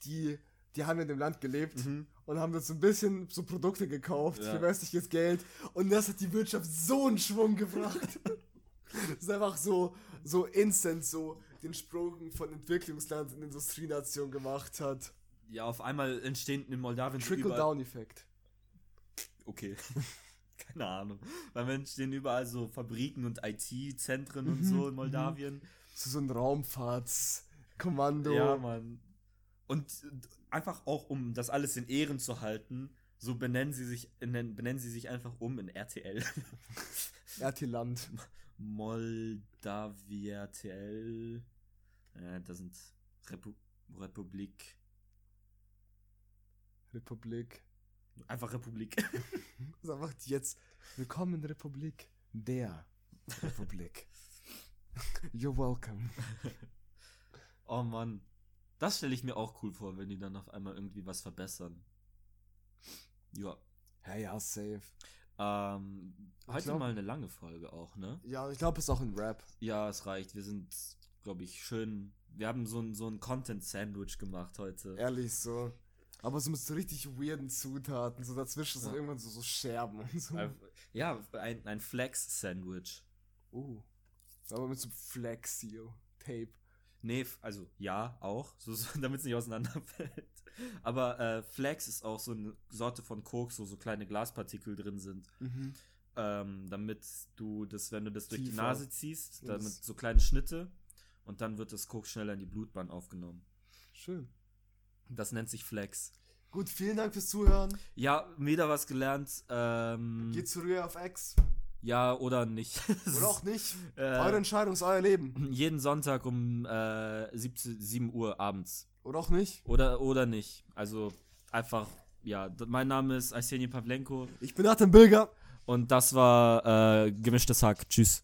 die, die haben in dem Land gelebt mhm. und haben das so ein bisschen so Produkte gekauft ja. für westliches Geld und das hat die Wirtschaft so einen Schwung gebracht. das ist einfach so, so instant so den Sprung von Entwicklungsland in Industrienation gemacht hat ja, auf einmal entstehen in Moldawien. Trickle-Down-Effekt. Okay. Keine Ahnung. Weil entstehen überall so Fabriken und IT-Zentren und so in mhm. Moldawien. So, so ein Raumfahrtskommando. Ja, Mann. Und einfach auch, um das alles in Ehren zu halten, so benennen sie sich, benennen sie sich einfach um in RTL. RT-Land. Moldavia RTL. Äh, das sind Repu Republik. Republik. Einfach Republik. Ist einfach jetzt. Willkommen in Republik. Der Republik. You're welcome. Oh Mann. Das stelle ich mir auch cool vor, wenn die dann auf einmal irgendwie was verbessern. Ja. Ja, ja, safe. Ähm, heute glaub- mal eine lange Folge auch, ne? Ja, ich glaube, es ist auch ein Rap. Ja, es reicht. Wir sind, glaube ich, schön. Wir haben so ein, so ein Content-Sandwich gemacht heute. Ehrlich so. Aber so mit so richtig weirden Zutaten. So dazwischen Ja. irgendwann so, so Scherben und so. Ja, ein, ein Flex-Sandwich. Uh. Aber mit so Flexio-Tape. Nee, also ja, auch, so, so, damit es nicht auseinanderfällt. Aber äh, Flex ist auch so eine Sorte von Koks, wo so kleine Glaspartikel drin sind. Mhm. Ähm, damit du das, wenn du das durch die Tiefer. Nase ziehst, damit so kleine Schnitte und dann wird das Koks schneller in die Blutbahn aufgenommen. Schön. Das nennt sich Flex. Gut, vielen Dank fürs Zuhören. Ja, wieder was gelernt. Ähm, Geht zurück auf X. ja, oder nicht. Oder auch nicht. Äh, Eure Entscheidung ist euer Leben. jeden Sonntag um äh, 17, 7 Uhr abends. Oder auch nicht. Oder, oder nicht. Also einfach, ja, mein Name ist Arsenij Pavlenko Ich bin Nathan Bilger. und das war äh, Gemischtes Hack. Tschüss.